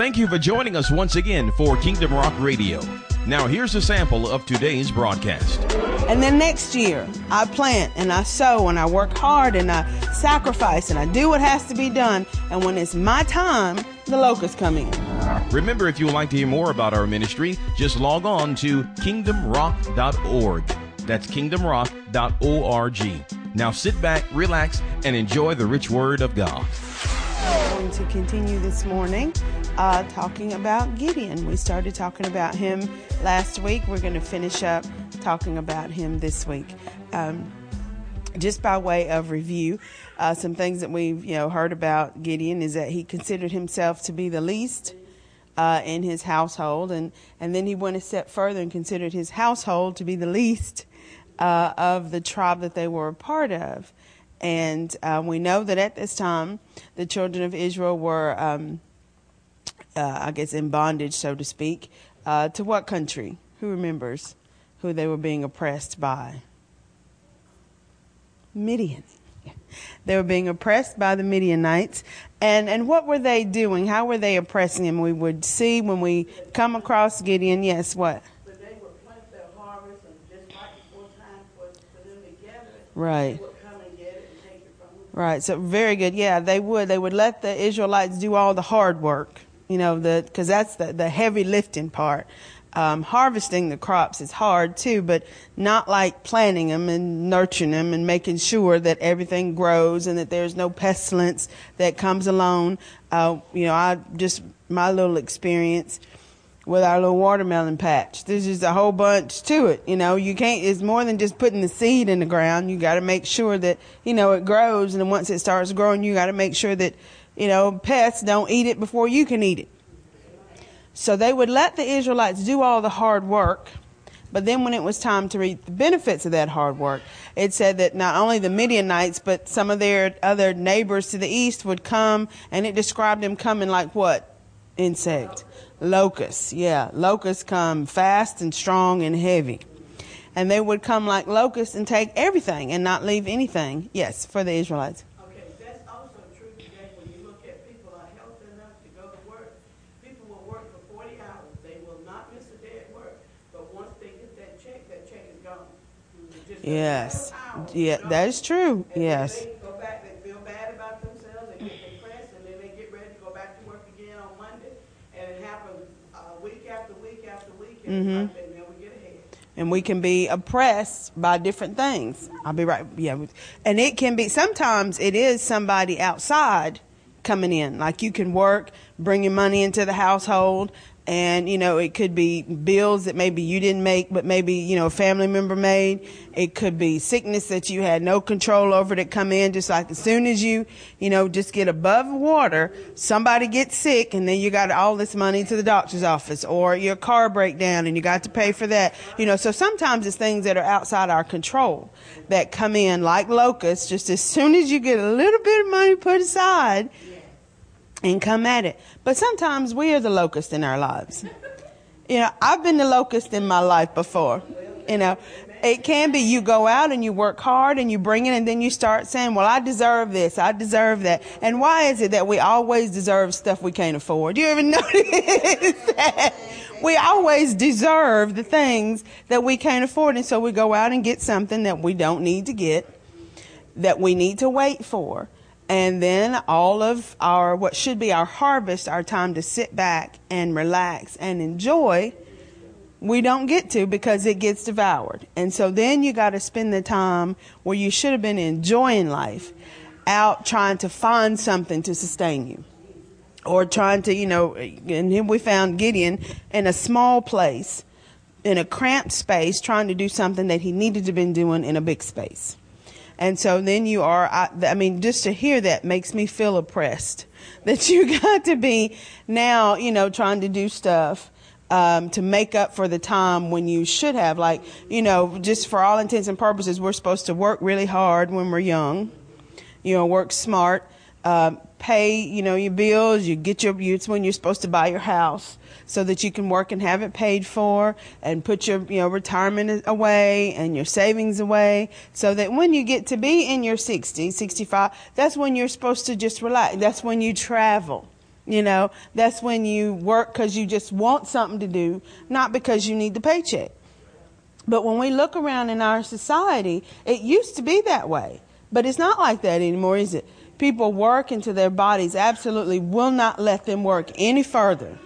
Thank you for joining us once again for Kingdom Rock Radio. Now, here's a sample of today's broadcast. And then next year, I plant and I sow and I work hard and I sacrifice and I do what has to be done. And when it's my time, the locusts come in. Remember, if you would like to hear more about our ministry, just log on to kingdomrock.org. That's kingdomrock.org. Now sit back, relax, and enjoy the rich word of God. Going to continue this morning uh, talking about Gideon. We started talking about him last week. We're going to finish up talking about him this week. Um, just by way of review, uh, some things that we've you know heard about Gideon is that he considered himself to be the least uh, in his household, and and then he went a step further and considered his household to be the least uh, of the tribe that they were a part of. And uh, we know that at this time, the children of Israel were, um, uh, I guess, in bondage, so to speak, uh, to what country? Who remembers who they were being oppressed by? Midian. They were being oppressed by the Midianites. And, and what were they doing? How were they oppressing them? We would see when we come across Gideon, yes, what? They were plowing their harvest and just like for time to them right. Right. So very good. Yeah, they would. They would let the Israelites do all the hard work. You know, the because that's the the heavy lifting part. Um, harvesting the crops is hard too, but not like planting them and nurturing them and making sure that everything grows and that there's no pestilence that comes along. Uh, you know, I just my little experience with our little watermelon patch. There's just a whole bunch to it. You know, you can't, it's more than just putting the seed in the ground. You got to make sure that, you know, it grows. And once it starts growing, you got to make sure that, you know, pests don't eat it before you can eat it. So they would let the Israelites do all the hard work. But then when it was time to reap the benefits of that hard work, it said that not only the Midianites, but some of their other neighbors to the east would come, and it described them coming like what? Insect Locusts, yeah. Locusts come fast and strong and heavy. And they would come like locusts and take everything and not leave anything. Yes, for the Israelites. Okay, that's also true today when you look at people are healthy enough to go to work. People will work for 40 hours. They will not miss a day at work. But once they get that check, that check is gone. Just Yes. hours, Yeah, that is true. Yes. They go back, they feel bad about themselves, they get depressed, and then they get ready to go back to work again on Monday. And it happens uh, week after week after week, and Mm-hmm. it's like they never get ahead. and we can be oppressed by different things. I'll be right. Yeah, and it can be sometimes it is somebody outside coming in. Like you can work, bringing money into the household, and you know it could be bills that maybe you didn't make, but maybe you know a family member made. It could be sickness that you had no control over that come in. Just like as soon as you you know just get above water, somebody gets sick, and then you got all this money to the doctor's office, or your car break down and you got to pay for that. You know, so sometimes it's things that are outside our control that come in like locusts. Just as soon as you get a little bit of money put aside and come at it. But sometimes we are the locust in our lives. You know, I've been the locust in my life before. You know, it can be you go out and you work hard and you bring it and then you start saying, well, I deserve this. I deserve that. And why is it that we always deserve stuff we can't afford? Do you ever notice that? We always deserve the things that we can't afford. And so we go out and get something that we don't need to get, that we need to wait for. And then all of our, what should be our harvest, our time to sit back and relax and enjoy, we don't get to because it gets devoured. And so then you got to spend the time where you should have been enjoying life out trying to find something to sustain you. Or trying to, you know, and then we found Gideon in a small place, in a cramped space, trying to do something that he needed to have been doing in a big space. And so then you are, I, I mean, just to hear that makes me feel oppressed. That you got to be now, you know, trying to do stuff um, to make up for the time when you should have. Like, you know, just for all intents and purposes, we're supposed to work really hard when we're young, you know, work smart, uh, pay, you know, your bills, you get your, it's when you're supposed to buy your house so that you can work and have it paid for and put your, you know, retirement away and your savings away so that when you get to be in your 60, 65, that's when you're supposed to just relax. That's when you travel. You know, that's when you work because you just want something to do, not because you need the paycheck. But when we look around in our society, it used to be that way. But it's not like that anymore, is it? People work until their bodies absolutely will not let them work any further.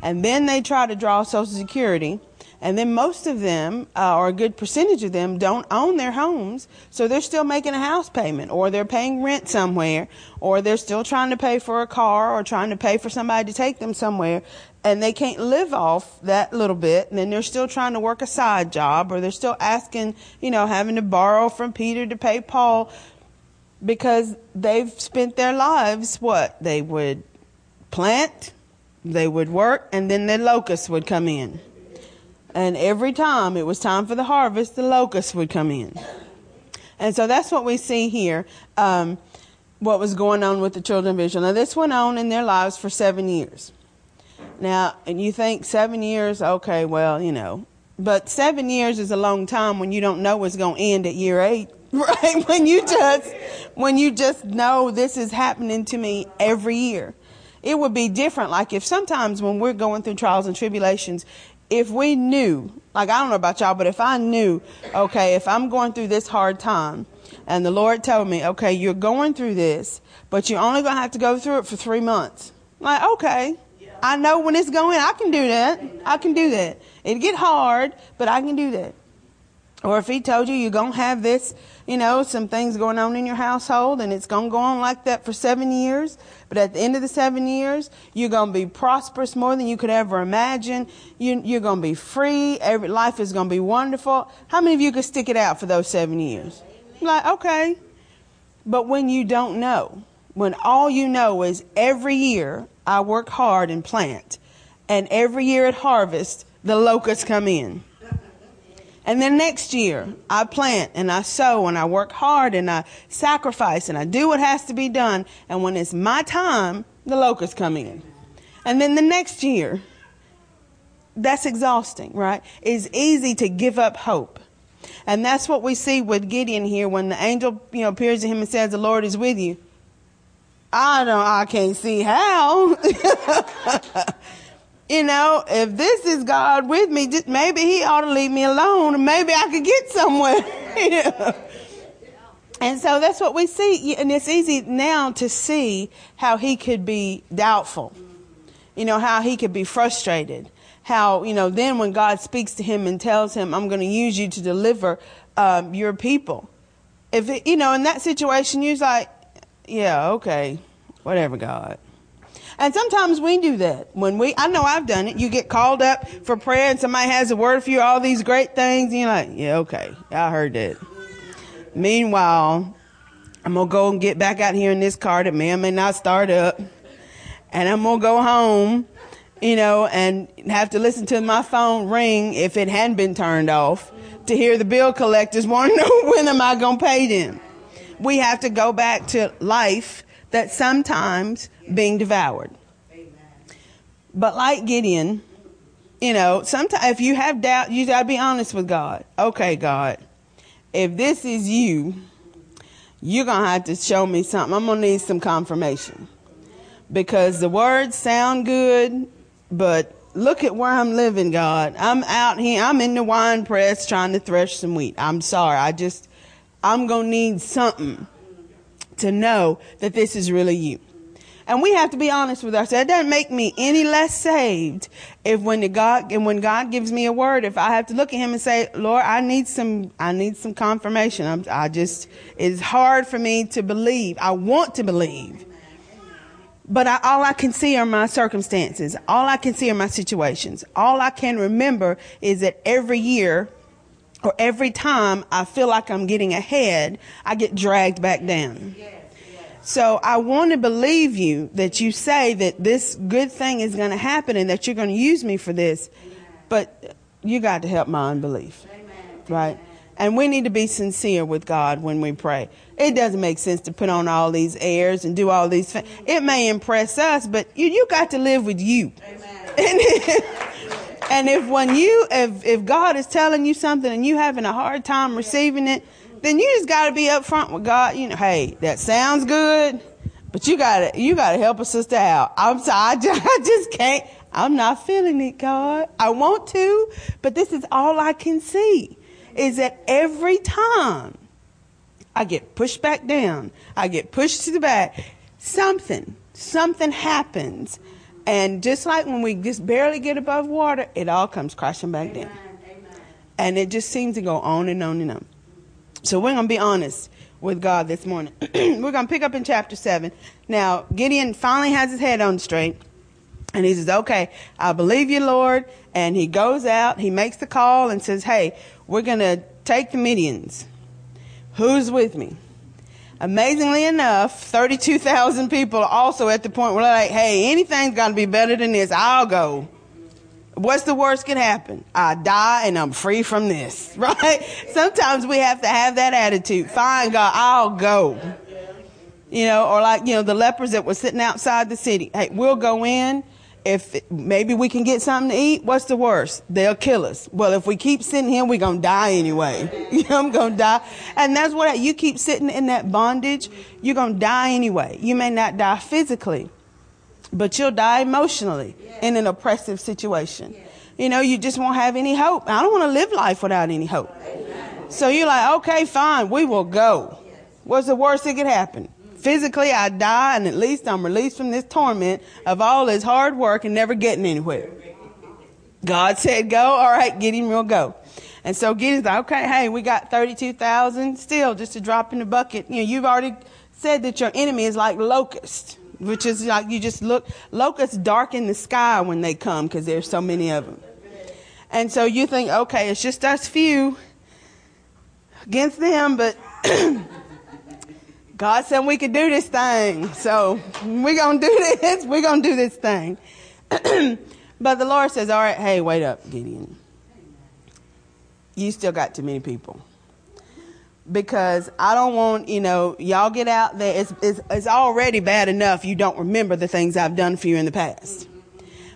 And then they try to draw Social Security. And then most of them, uh, or a good percentage of them, don't own their homes, so they're still making a house payment, or they're paying rent somewhere, or they're still trying to pay for a car, or trying to pay for somebody to take them somewhere, and they can't live off that little bit, and then they're still trying to work a side job, or they're still asking, you know, having to borrow from Peter to pay Paul, because they've spent their lives what? They would plant, they would work, and then the locusts would come in. And every time it was time for the harvest, the locusts would come in. And so that's what we see here, um, what was going on with the children of Israel. Now, this went on in their lives for seven years. Now, and you think seven years, okay, well, you know, but seven years is a long time when you don't know what's going to end at year eight, right? When you just, when you just know this is happening to me every year. It would be different. Like if sometimes when we're going through trials and tribulations, if we knew, like I don't know about y'all, but if I knew, okay, if I'm going through this hard time and the Lord told me, okay, you're going through this, but you're only going to have to go through it for three months. like, okay, I know when it's going, I can do that. I can do that. It'll get hard, but I can do that. Or if he told you you're going to have this, you know, some things going on in your household and it's going to go on like that for seven years, but at the end of the seven years, you're going to be prosperous more than you could ever imagine. You, you're going to be free. Every life is going to be wonderful. How many of you could stick it out for those seven years? Like, okay. But when you don't know, when all you know is every year I work hard and plant, and every year at harvest, the locusts come in. And then next year, I plant and I sow and I work hard and I sacrifice and I do what has to be done. And when it's my time, the locusts come in. And then the next year, that's exhausting, right? It's easy to give up hope. And that's what we see with Gideon here when the angel, you know, appears to him and says, the Lord is with you. I don't, I can't see how. you know, if this is God with me, just maybe He ought to leave me alone, and maybe I could get somewhere. And so that's what we see, and it's easy now to see how he could be doubtful. You know, how he could be frustrated. How, you know, then when God speaks to him and tells him, I'm going to use you to deliver um, your people. If, it, you know, in that situation, you're like, yeah, okay, whatever, God. And sometimes we do that. When we, I know I've done it. You get called up for prayer and somebody has a word for you, all these great things, and you're like, yeah, okay, I heard that. Meanwhile, I'm gonna go and get back out here in this car that may or may not start up, and I'm gonna go home, you know, and have to listen to my phone ring if it hadn't been turned off to hear the bill collectors want to know when am I gonna pay them. We have to go back to life that sometimes being devoured. But like Gideon, you know, sometimes if you have doubt, you got to be honest with God. Okay, God, if this is you, you're going to have to show me something. I'm going to need some confirmation. Because the words sound good, but look at where I'm living, God. I'm out here. I'm in the wine press trying to thresh some wheat. I'm sorry. I just, I'm going to need something to know that this is really you. And we have to be honest with ourselves. It doesn't make me any less saved if when the God and when God gives me a word, if I have to look at Him and say, "Lord, I need some, I need some confirmation." I'm, I just, it's hard for me to believe. I want to believe, but I, all I can see are my circumstances. All I can see are my situations. All I can remember is that every year or every time I feel like I'm getting ahead, I get dragged back down. So I want to believe you that you say that this good thing is going to happen and that you're going to use me for this, but you got to help my unbelief. Right? And we need to be sincere with God when we pray. It doesn't make sense to put on all these airs and do all these things. It may impress us, but you, you got to live with you. And, and if when you, if, if God is telling you something and you having a hard time receiving it, then you just got to be upfront with God. You know, hey, that sounds good, But you gotta, you gotta help a sister out. I'm sorry, I just, I just can't. I'm not feeling it, God. I want to, but this is all I can see. Is that every time I get pushed back down, I get pushed to the back, something, something happens. And just like when we just barely get above water, it all comes crashing back down. And it just seems to go on and on and on. So we're going to be honest with God this morning. we're going to pick up in chapter 7. Now, Gideon finally has his head on straight. And he says, okay, I believe you, Lord. And he goes out, he makes the call and says, hey, we're going to take the Midians. Who's with me? Amazingly enough, 32,000 people are also at the point where they're like, hey, anything's got to be better than this. I'll go. What's the worst can happen? I die and I'm free from this, right? Sometimes we have to have that attitude. Fine, God, I'll go. You know, or like, you know, the lepers that were sitting outside the city. Hey, we'll go in if maybe we can get something to eat, what's the worst? They'll kill us. Well, if we keep sitting here, we're going to die anyway. you know, I'm going to die. And that's what you keep sitting in that bondage, you're going to die anyway. You may not die physically, but you'll die emotionally in an oppressive situation. You know, you just won't have any hope. I don't want to live life without any hope. So you're like, okay, fine, we will go. What's the worst that could happen? Physically, I die, and at least I'm released from this torment of all this hard work and never getting anywhere. God said go, all right, Gideon will go. And so Gideon's like, okay, hey, we got 32,000 still, just a drop in the bucket. You know, you've already said that your enemy is like locust, which is like you just look, locusts darken the sky when they come because there's so many of them. And so you think, okay, it's just us few against them, but God said we could do this thing. So we're to do this. We're to do this thing. but the Lord says, all right, hey, wait up, Gideon. You still got too many people. Because I don't want, you know, y'all get out there. It's, it's, it's already bad enough you don't remember the things I've done for you in the past.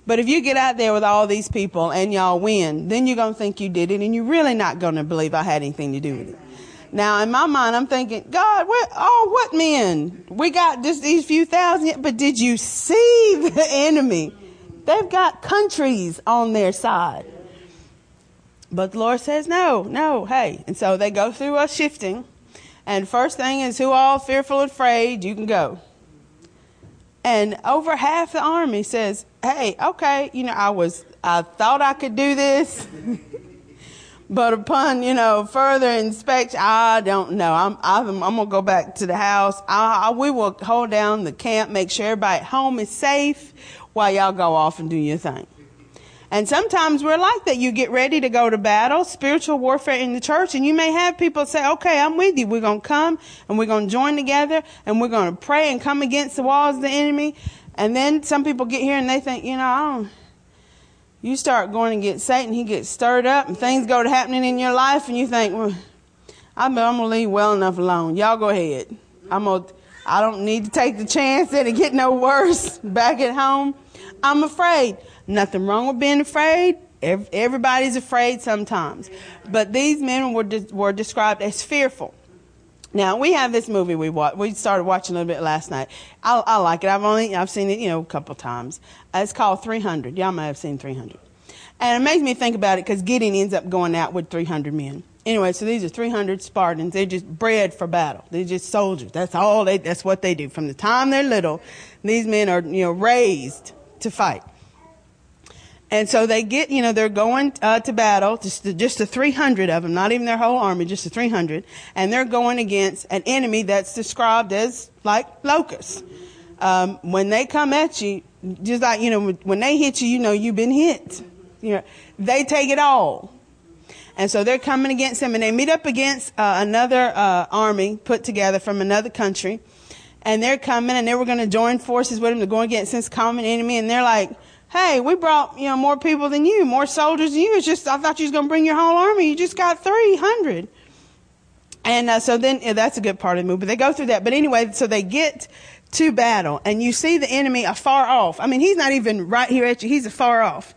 But if you get out there with all these people and y'all win, then you're going to think you did it and you're really not going to believe I had anything to do with it. Now, in my mind, I'm thinking, God, what, oh, what men? We got just these few thousand, but did you see the enemy? They've got countries on their side. But the Lord says, no, no, hey. And so they go through a shifting. And first thing is, who all fearful and afraid, you can go. And over half the army says, hey, okay, you know, I was, I thought I could do this. But upon, you know, further inspection, I don't know. I'm, I'm, I'm going to go back to the house. I, I, we will hold down the camp, make sure everybody at home is safe while y'all go off and do your thing. And sometimes we're like that. You get ready to go to battle, spiritual warfare in the church, and you may have people say, okay, I'm with you. We're going to come and we're going to join together and we're going to pray and come against the walls of the enemy. And then some people get here and they think, you know, I don't, you start going and get Satan, he gets stirred up, and things go to happening in your life, and you think, well, I'm, I'm gonna leave well enough alone. Y'all go ahead. I'm gonna, I don't need to take the chance that it get no worse back at home. I'm afraid. Nothing wrong with being afraid. Everybody's afraid sometimes, but these men were de- were described as fearful. Now we have this movie we watched. We started watching a little bit last night. I, I like it. I've only I've seen it you know a couple times. Uh, it's called 300. Y'all might have seen 300. And it makes me think about it because Gideon ends up going out with 300 men. Anyway, so these are 300 Spartans. They're just bred for battle. They're just soldiers. That's all they. That's what they do from the time they're little. These men are you know raised to fight. And so they get, you know, they're going uh, to battle, just the, just the 300 of them, not even their whole army, just the 300. And they're going against an enemy that's described as like locusts. Um, when they come at you, just like, you know, when they hit you, you know you've been hit. You know, they take it all. And so they're coming against them and they meet up against uh, another uh, army put together from another country. And they're coming and they were going to join forces with him to go against this common enemy. And they're like, Hey, we brought, you know, more people than you, more soldiers than you. It's just, I thought you was going to bring your whole army. You just got 300. And uh, so then yeah, that's a good part of the movie. But they go through that. But anyway, so they get to battle and you see the enemy afar off. I mean, he's not even right here at you. He's afar off.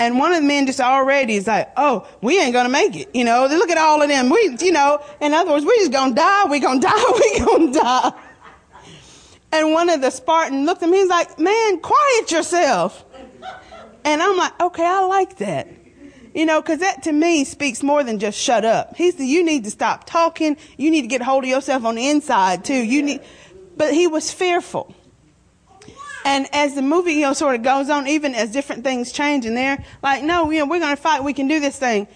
And one of the men just already is like, oh, we ain't gonna make it. You know, look at all of them. We, you know, in other words, we just gonna die. We gonna die. We gonna die. And one of the Spartans looked at me, he's like, man, quiet yourself. And I'm like, okay, I like that. You know, because that to me speaks more than just shut up. He said, you need to stop talking. You need to get hold of yourself on the inside too. You need, but he was fearful. And as the movie, you know, sort of goes on, even as different things change in there, like, no, you know, we're going to fight. We can do this thing.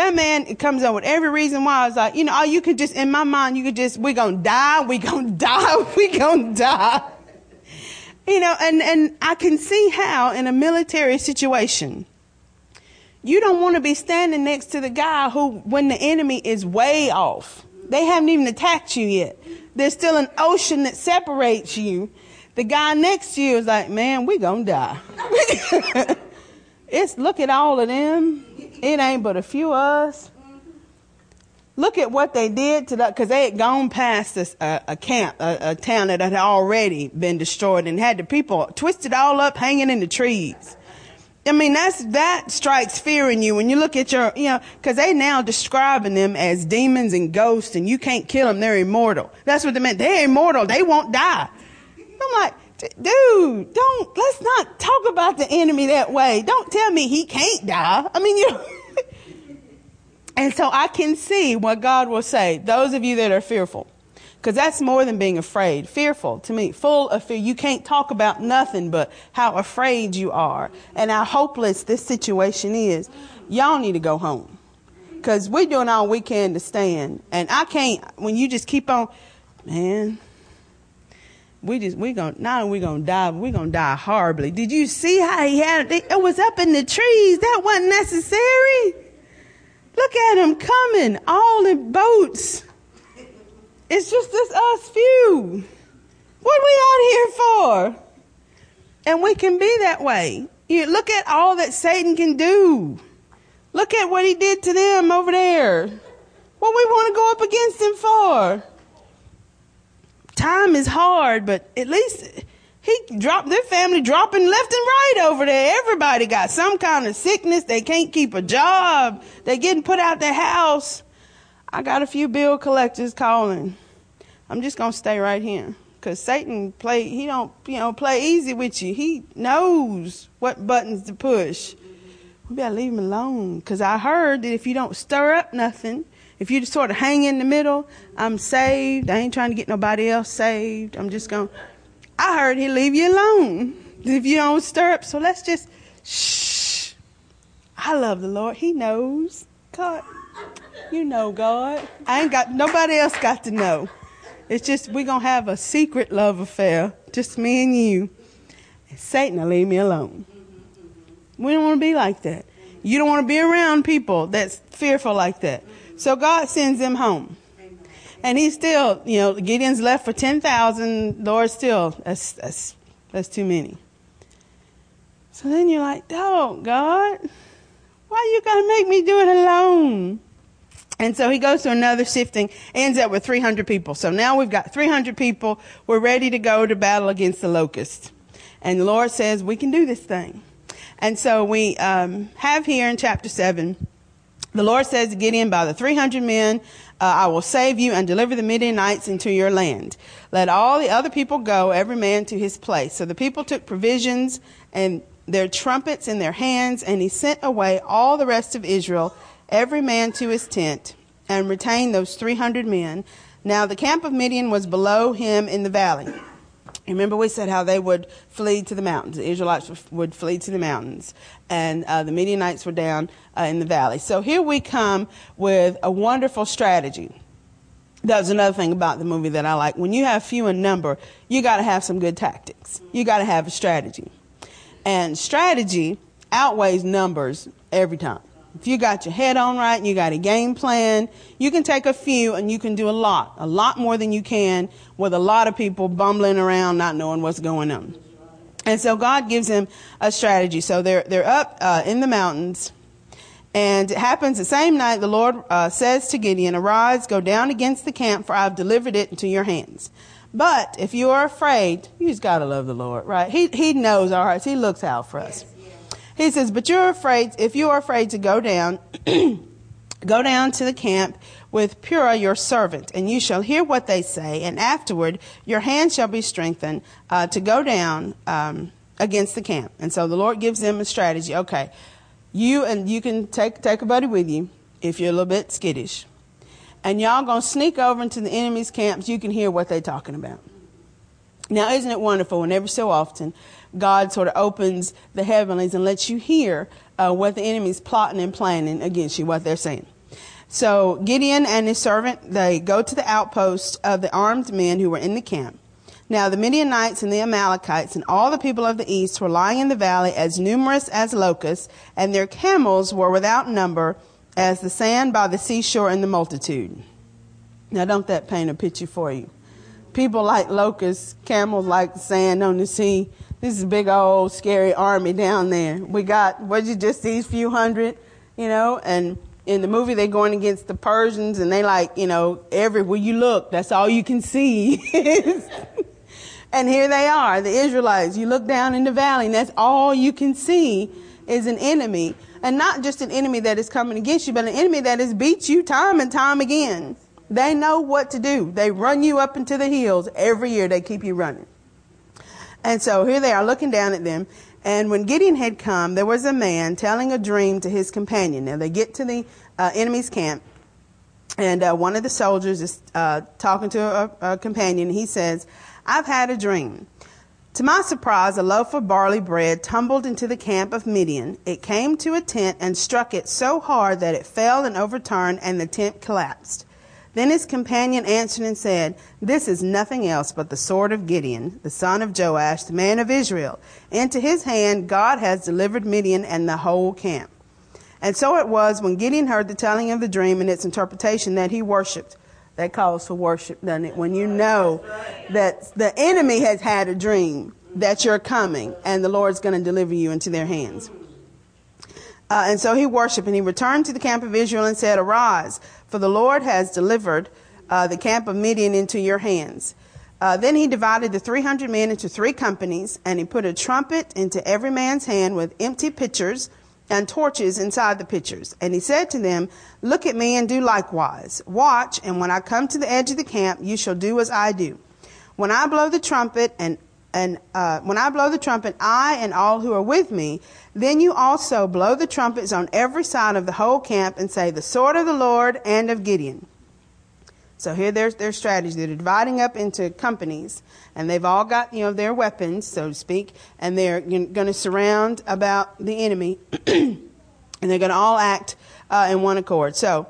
That man comes up with every reason why. I was like, you know, oh, you could just, in my mind, you could just, we're going to die. We're going to die. We're going to die. You know, and, and I can see how in a military situation, you don't want to be standing next to the guy who, when the enemy is way off, they haven't even attacked you yet. There's still an ocean that separates you. The guy next to you is like, man, we're gonna die. it's look at all of them. It ain't but a few of us. Look at what they did to that, because they had gone past a, a, uh, a camp, a, a, town that had already been destroyed and had the people twisted all up, hanging in the trees. I mean, that's, that strikes fear in you when you look at your, you know, cause they now describing them as demons and ghosts and you can't kill them. They're immortal. That's what they meant. They're immortal. They won't die. I'm like, dude, don't, let's not talk about the enemy that way. Don't tell me he can't die. I mean, you know. and so I can see what God will say. Those of you that are fearful, because that's more than being afraid. Fearful to me, full of fear. You can't talk about nothing but how afraid you are and how hopeless this situation is. Y'all need to go home. Because we're doing all we can to stand. And I can't, when you just keep on, man, we just we gonna not only we gonna die, we gonna die horribly. Did you see how he had it? It was up in the trees. That wasn't necessary. Look at him coming, all in boats. It's just this us few. What are we out here for? And we can be that way. You look at all that Satan can do. Look at what he did to them over there. What we want to go up against him for? Time is hard, but at least he dropped their family dropping left and right over there. Everybody got some kind of sickness. They can't keep a job. They getting put out their house. I got a few bill collectors calling. I'm just gonna stay right here because Satan play. He don't you know play easy with you. He knows what buttons to push. We better leave him alone because I heard that if you don't stir up nothing, if you just sort of hang in the middle, I'm saved. I ain't trying to get nobody else saved. I'm just going, I heard he'll leave you alone if you don't stir up. So let's just, shh. I love the Lord. He knows. God, you know God. I ain't got, nobody else got to know. It's just, we're going to have a secret love affair, just me and you. And Satan will leave me alone. We don't want to be like that. You don't want to be around people that's fearful like that. So God sends them home. And he's still, you know, Gideon's left for 10,000. Lord, still, that's, that's, that's too many. So then you're like, oh, God, why are you got to make me do it alone? And so he goes to another sifting, ends up with 300 people. So now we've got 300 people. We're ready to go to battle against the locusts. And the Lord says, we can do this thing. And so we um, have here in chapter 7 the Lord says to Gideon, by the 300 men, uh, I will save you and deliver the Midianites into your land. Let all the other people go, every man to his place. So the people took provisions and their trumpets in their hands, and he sent away all the rest of Israel, every man to his tent, and retained those 300 men. Now the camp of Midian was below him in the valley. Remember, we said how they would flee to the mountains. The Israelites would flee to the mountains, and uh, the Midianites were down uh, in the valley. So here we come with a wonderful strategy. That was another thing about the movie that I like. When you have few in number, you got to have some good tactics. You got to have a strategy, and strategy outweighs numbers every time. If you got your head on right and you got a game plan, you can take a few and you can do a lot, a lot more than you can with a lot of people bumbling around not knowing what's going on. And so God gives him a strategy. So they're, they're up uh, in the mountains. And it happens the same night the Lord uh, says to Gideon, Arise, go down against the camp, for I've delivered it into your hands. But if you are afraid, you just got to love the Lord, right? He, he knows our hearts. He looks out for us. He says, but you're afraid, if you are afraid to go down, go down to the camp with Purah your servant, and you shall hear what they say, and afterward your hand shall be strengthened uh, to go down um, against the camp. And so the Lord gives them a strategy. Okay, you and you can take take a buddy with you if you're a little bit skittish, and y'all gonna sneak over into the enemy's camps. You can hear what they're talking about. Now, isn't it wonderful when every so often God sort of opens the heavenlies and lets you hear uh, what the enemy's plotting and planning against you, what they're saying. So Gideon and his servant, they go to the outpost of the armed men who were in the camp. Now the Midianites and the Amalekites and all the people of the east were lying in the valley as numerous as locusts, and their camels were without number as the sand by the seashore in the multitude. Now don't that paint a picture for you? People like locusts, camels like sand on the sea. This is a big old scary army down there. We got what you just these few hundred, you know, and in the movie they're going against the Persians and they like, you know, everywhere you look, that's all you can see. and here they are, the Israelites. You look down in the valley and that's all you can see is an enemy. And not just an enemy that is coming against you, but an enemy that has beat you time and time again. They know what to do. They run you up into the hills every year. They keep you running. And so here they are looking down at them. And when Gideon had come, there was a man telling a dream to his companion. Now they get to the uh, enemy's camp, and uh, one of the soldiers is uh, talking to a, a companion. He says, I've had a dream. To my surprise, a loaf of barley bread tumbled into the camp of Midian. It came to a tent and struck it so hard that it fell and overturned, and the tent collapsed. Then his companion answered and said, This is nothing else but the sword of Gideon, the son of Joash, the man of Israel. Into his hand God has delivered Midian and the whole camp. And so it was when Gideon heard the telling of the dream and its interpretation that he worshiped. That calls for worship, doesn't it? When you know that the enemy has had a dream that you're coming and the Lord's going to deliver you into their hands. Uh, and so he worshiped and he returned to the camp of Israel and said, Arise, for the Lord has delivered uh, the camp of Midian into your hands. Uh, then he divided the 300 men into three companies, and he put a trumpet into every man's hand with empty pitchers and torches inside the pitchers. And he said to them, Look at me and do likewise. Watch, and when I come to the edge of the camp, you shall do as I do. When I blow the trumpet and and uh, when I blow the trumpet, I and all who are with me, then you also blow the trumpets on every side of the whole camp and say, The sword of the Lord and of Gideon. So here there's their strategy. They're dividing up into companies, and they've all got you know their weapons, so to speak, and they're going to surround about the enemy, and they're going to all act uh, in one accord. So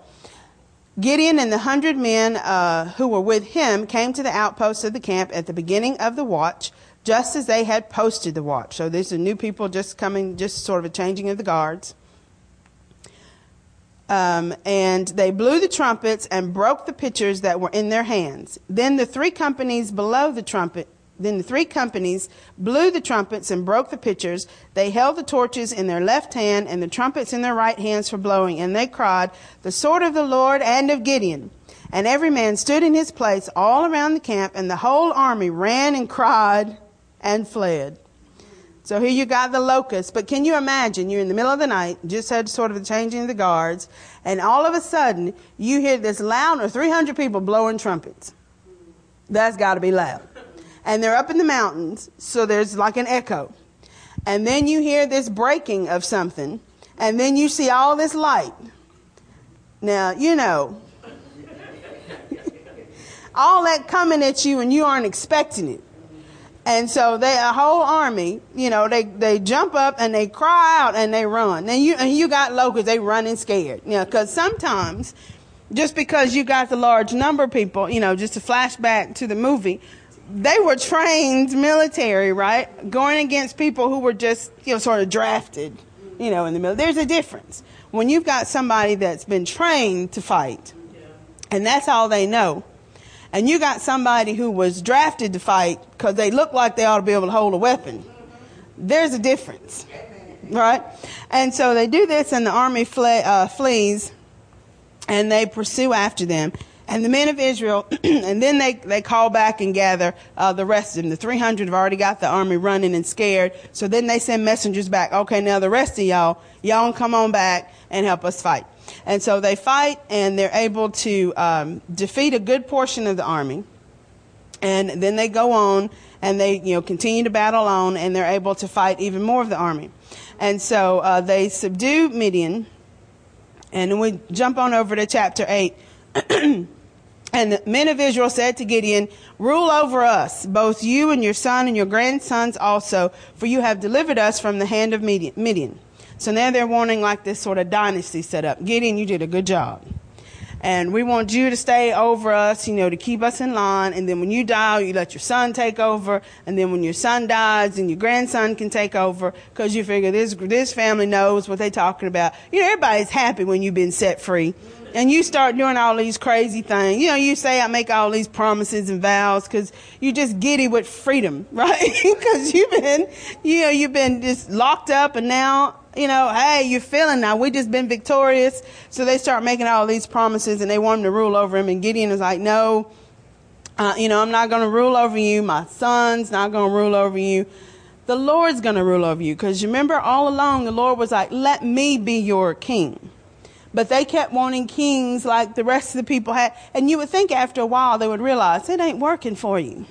Gideon and the hundred men uh, who were with him came to the outposts of the camp at the beginning of the watch just as they had posted the watch. So these are new people just coming, just sort of a changing of the guards. Um, and they blew the trumpets and broke the pitchers that were in their hands. Then the three companies below the trumpet, then the three companies blew the trumpets and broke the pitchers. They held the torches in their left hand and the trumpets in their right hands for blowing. And they cried, The sword of the Lord and of Gideon. And every man stood in his place all around the camp, and the whole army ran and cried, and fled. So here you got the locusts, but can you imagine you're in the middle of the night, just had sort of a changing of the guards, and all of a sudden you hear this loud, or 300 people blowing trumpets. That's got to be loud. And they're up in the mountains, so there's like an echo. And then you hear this breaking of something, and then you see all this light. Now, you know, all that coming at you and you aren't expecting it. And so they, a whole army, you know, they, they jump up and they cry out and they run. And you, and you got locusts, they running scared, you know, cause sometimes just because you got the large number of people, you know, just to flash back to the movie, they were trained military, right? Going against people who were just, you know, sort of drafted, you know, in the middle. There's a difference. When you've got somebody that's been trained to fight, and that's all they know, and you got somebody who was drafted to fight because they look like they ought to be able to hold a weapon, there's a difference, right? And so they do this, and the army fle- uh, flees, and they pursue after them. And the men of Israel, and then they, they call back and gather uh, the rest of them. The 300 have already got the army running and scared. So then they send messengers back. Okay, now the rest of y'all, y'all come on back and help us fight. And so they fight and they're able to um, defeat a good portion of the army. And then they go on and they, you know, continue to battle on and they're able to fight even more of the army. And so uh, they subdue Midian. And we jump on over to chapter 8. And the men of Israel said to Gideon, Rule over us, both you and your son and your grandsons also, for you have delivered us from the hand of Midian. So now they're wanting like this sort of dynasty set up. Gideon, you did a good job. And we want you to stay over us, you know, to keep us in line. And then when you die, you let your son take over. And then when your son dies, then your grandson can take over because you figure this, this family knows what they're talking about. You know, everybody's happy when you've been set free and you start doing all these crazy things. You know, you say I make all these promises and vows because you're just giddy with freedom, right? Because you've been, you know, you've been just locked up and now, you know, hey, you're feeling now. We just been victorious. So they start making all these promises and they want him to rule over him. And Gideon is like, no, uh, you know, I'm not going to rule over you. My son's not going to rule over you. The Lord's going to rule over you. Because you remember all along, the Lord was like, let me be your king. But they kept wanting kings like the rest of the people had. And you would think after a while they would realize it ain't working for you.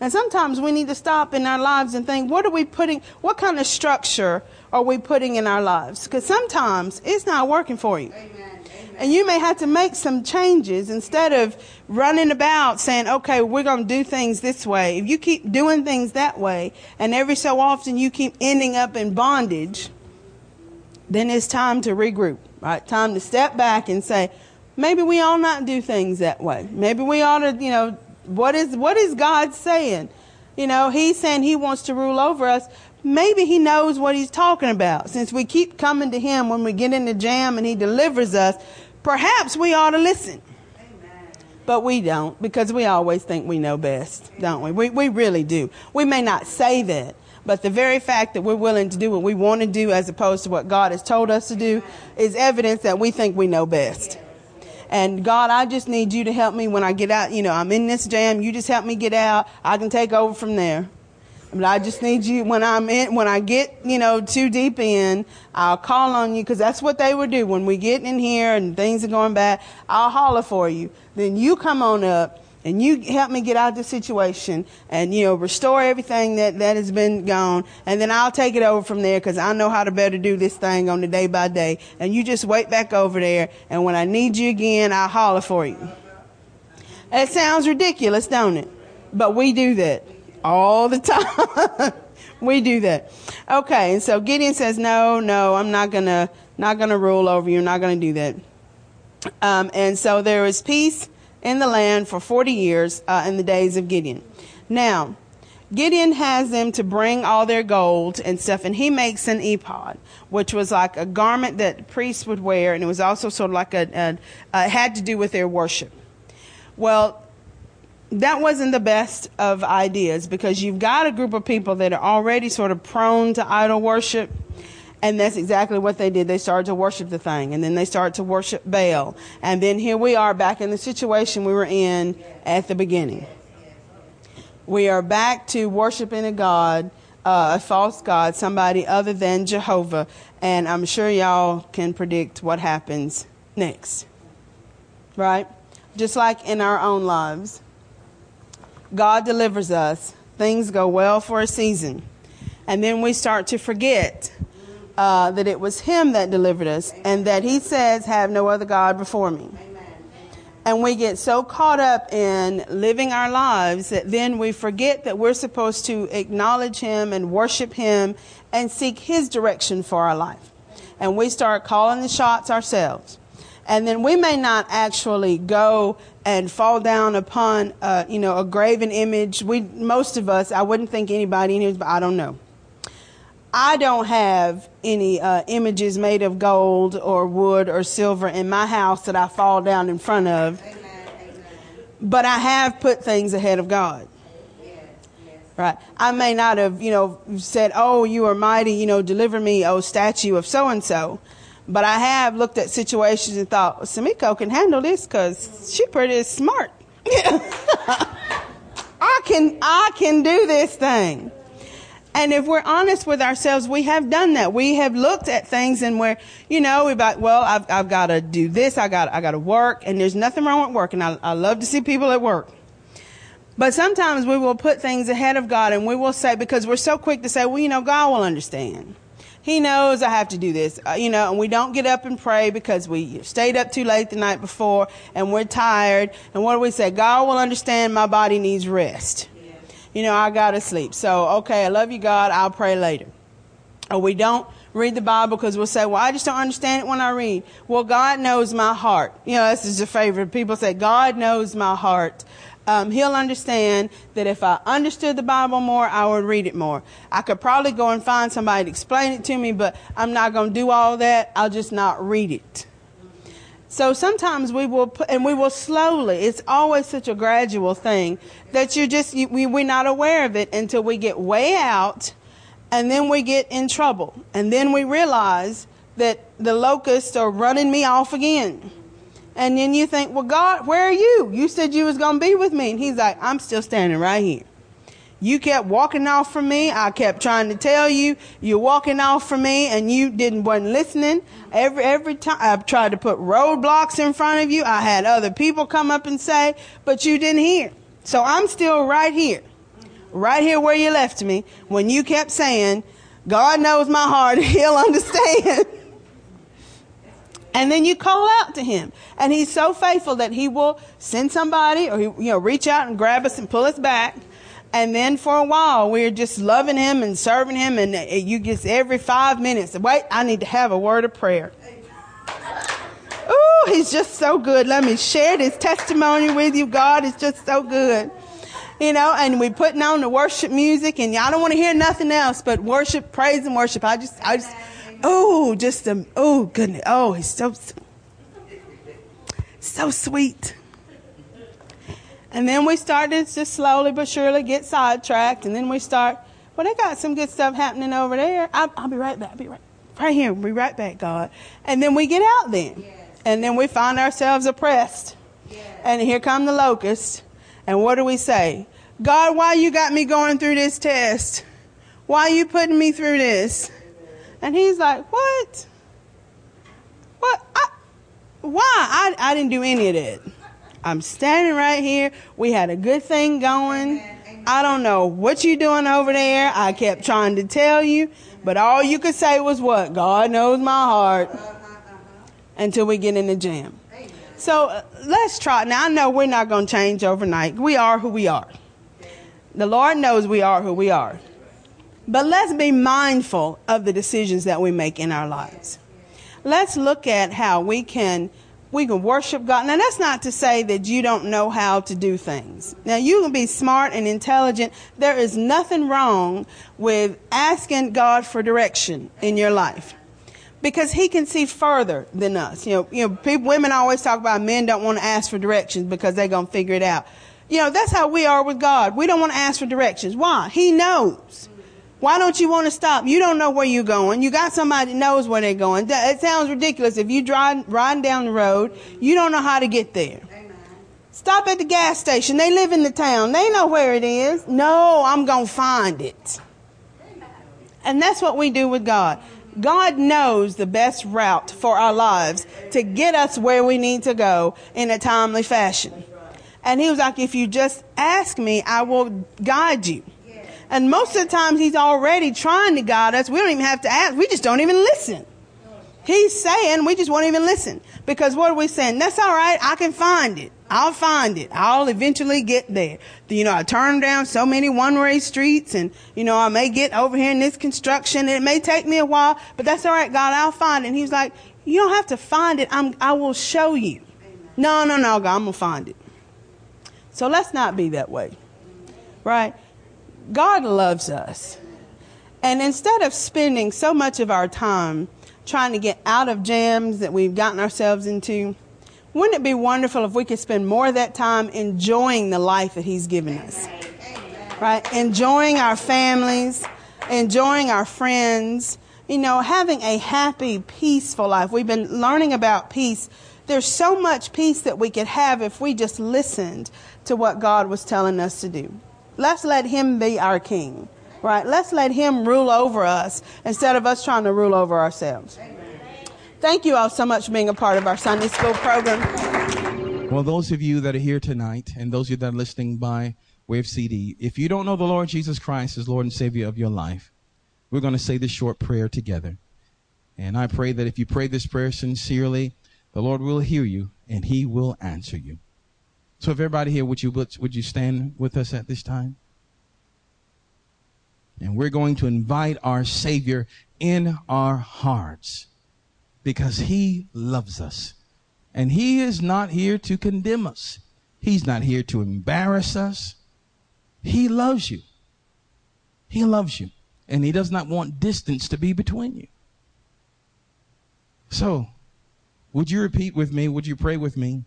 And sometimes we need to stop in our lives and think, what are we putting, what kind of structure are we putting in our lives? Because sometimes it's not working for you. Amen. And you may have to make some changes instead of running about saying, okay, we're going to do things this way. If you keep doing things that way, and every so often you keep ending up in bondage, then it's time to regroup. Right? Time to step back and say, maybe we ought not do things that way. Maybe we ought to, you know, what is what is God saying? You know, He's saying He wants to rule over us. Maybe He knows what He's talking about. Since we keep coming to Him when we get in the jam and He delivers us, perhaps we ought to listen. But we don't because we always think we know best, don't we? We, we really do. We may not say that, but the very fact that we're willing to do what we want to do as opposed to what God has told us to do is evidence that we think we know best. And God, I just need you to help me when I get out. You know, I'm in this jam. You just help me get out. I can take over from there. But I just need you when I'm in, when I get, you know, too deep in, I'll call on you because that's what they would do. When we get in here and things are going bad, I'll holler for you. Then you come on up and you help me get out of the situation and you know restore everything that that has been gone and then I'll take it over from there because I know how to better do this thing on the day by day and you just wait back over there and when I need you again I'll holler for you. It sounds ridiculous, don't it? But we do that all the time. we do that. Okay, and so Gideon says, "No, no, I'm not gonna not gonna rule over you. I'm not gonna do that." Um, and so there is peace in the land for 40 years uh, in the days of Gideon. Now, Gideon has them to bring all their gold and stuff, and he makes an ephod, which was like a garment that priests would wear, and it was also sort of like a, a uh, had to do with their worship. Well, that wasn't the best of ideas because you've got a group of people that are already sort of prone to idol worship and that's exactly what they did. They started to worship the thing, and then they started to worship Baal. And then here we are back in the situation we were in at the beginning. We are back to worshiping a God, uh, a false God, somebody other than Jehovah. And I'm sure y'all can predict what happens next. Right? Just like in our own lives. God delivers us. Things go well for a season. And then we start to forget uh, that it was Him that delivered us, and that He says, Have no other God before me. And we get so caught up in living our lives that then we forget that we're supposed to acknowledge Him and worship Him and seek His direction for our life. And we start calling the shots ourselves. And then we may not actually go and fall down upon, uh, you know, a graven image. We, most of us, I wouldn't think anybody in here, but I don't know. I don't have any uh, images made of gold or wood or silver in my house that I fall down in front of. Amen, amen. But I have put things ahead of God. Right. I may not have, you know, said, "Oh, you are mighty, you know, deliver me, oh statue of so and so," But I have looked at situations and thought, Samiko can handle this because she pretty smart. I can, I can do this thing. And if we're honest with ourselves, we have done that. We have looked at things and we're, you know, we're like, well, I've, I've got to do this. I got, I got to work and there's nothing wrong with work. And I, I love to see people at work. But sometimes we will put things ahead of God and we will say, because we're so quick to say, well, you know, God will understand. He knows I have to do this, uh, you know, and we don't get up and pray because we stayed up too late the night before and we're tired. And what do we say? God will understand my body needs rest. You know, I gotta sleep. So, okay, I love you, God. I'll pray later. Or we don't read the Bible because we'll say, well, I just don't understand it when I read. Well, God knows my heart. You know, this is your favorite. People say, God knows my heart. Um, he'll understand that if I understood the Bible more, I would read it more. I could probably go and find somebody to explain it to me, but I'm not going to do all that. I'll just not read it. So sometimes we will, put, and we will slowly, it's always such a gradual thing that you just, you, we, we're not aware of it until we get way out and then we get in trouble. And then we realize that the locusts are running me off again. And then you think, well, God, where are you? You said you was going to be with me. And he's like, I'm still standing right here. You kept walking off from me. I kept trying to tell you you're walking off from me and you didn't wasn't listening. Every every time I tried to put roadblocks in front of you. I had other people come up and say, but you didn't hear. So I'm still right here. Right here where you left me when you kept saying, God knows my heart, he'll understand. and then you call out to him. And he's so faithful that he will send somebody or he, you know, reach out and grab us and pull us back and then for a while, we're just loving him and serving him. And you just every five minutes, wait, I need to have a word of prayer. Ooh, he's just so good. Let me share this testimony with you. God is just so good. You know, and we're putting on the worship music and y'all don't want to hear nothing else but worship, praise and worship. I just, I just, oh, just, um, oh, goodness. Oh, he's so, so sweet. And then we started to just slowly but surely get sidetracked. And then we start, well, they got some good stuff happening over there. I'll, I'll be right back. I'll be right, right here. We'll be right back, God. And then we get out then. Yes. And then we find ourselves oppressed. Yes. And here come the locusts. And what do we say? God, why you got me going through this test? Why you putting me through this? And he's like, what? What? I, why? I, I didn't do any of that. I'm standing right here. We had a good thing going. I don't know what you're doing over there. I kept trying to tell you, but all you could say was what? God knows my heart until we get in the jam. So uh, let's try. Now I know we're not going to change overnight. We are who we are. The Lord knows we are who we are. But let's be mindful of the decisions that we make in our lives. Let's look at how we can we can worship God. Now, that's not to say that you don't know how to do things. Now, you can be smart and intelligent. There is nothing wrong with asking God for direction in your life because He can see further than us. You know, you know, people, women always talk about men don't want to ask for directions because they're going to figure it out. You know, that's how we are with God. We don't want to ask for directions. Why? He knows. Why don't you want to stop? You don't know where you're going. You got somebody that knows where they're going. It sounds ridiculous. If you drive riding down the road, you don't know how to get there. Stop at the gas station. They live in the town. They know where it is. No, I'm going to find it. And that's what we do with God. God knows the best route for our lives to get us where we need to go in a timely fashion. And he was like, if you just ask me, I will guide you. And most of the times he's already trying to guide us. We don't even have to ask. We just don't even listen. He's saying we just won't even listen. Because what are we saying? That's all right. I can find it. I'll find it. I'll eventually get there. You know, I turn down so many one-way streets and, you know, I may get over here in this construction. It may take me a while, but that's all right, God. I'll find it. And he was like, you don't have to find it. I'm, I will show you. No, no, no, God, I'm going to find it. So let's not be that way. Right? God loves us. And instead of spending so much of our time trying to get out of jams that we've gotten ourselves into, wouldn't it be wonderful if we could spend more of that time enjoying the life that He's given us? Right? Enjoying our families, enjoying our friends, you know, having a happy, peaceful life. We've been learning about peace. There's so much peace that we could have if we just listened to what God was telling us to do. Let's let Him be our King, right? Let's let Him rule over us instead of us trying to rule over ourselves. Thank you all so much for being a part of our Sunday school program. Well, those of you that are here tonight and those of you that are listening by way of CD, if you don't know the Lord Jesus Christ as Lord and Savior of your life, we're going to say this short prayer together. And I pray that if you pray this prayer sincerely, the Lord will hear you and he will answer you. So if everybody here, would you, would you stand with us at this time? And we're going to invite our Savior in our hearts because he loves us. And he is not here to condemn us. He's not here to embarrass us. He loves you. He loves you. And he does not want distance to be between you. So, would you repeat with me? Would you pray with me?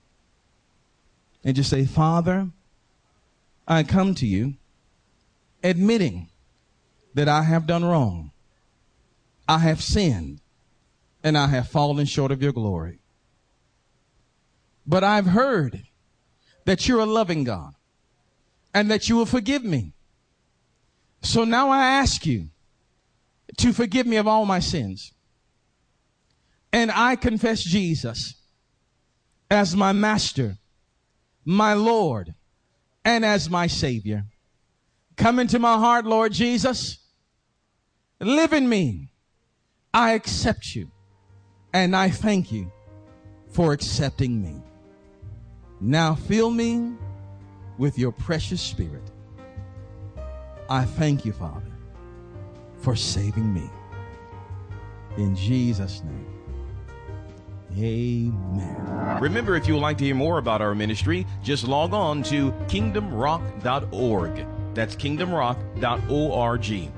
And just say, Father, I come to you admitting that I have done wrong. I have sinned and I have fallen short of your glory. But I've heard that you're a loving God and that you will forgive me. So now I ask you to forgive me of all my sins. And I confess Jesus as my master, my Lord, and as my Savior. Come into my heart, Lord Jesus. Live in me. I accept you. And I thank you for accepting me. Now fill me with your precious spirit. I thank you, Father, for saving me. In Jesus' name. Amen. Remember, if you would like to hear more about our ministry, just log on to kingdomrock.org. That's kingdomrock.org.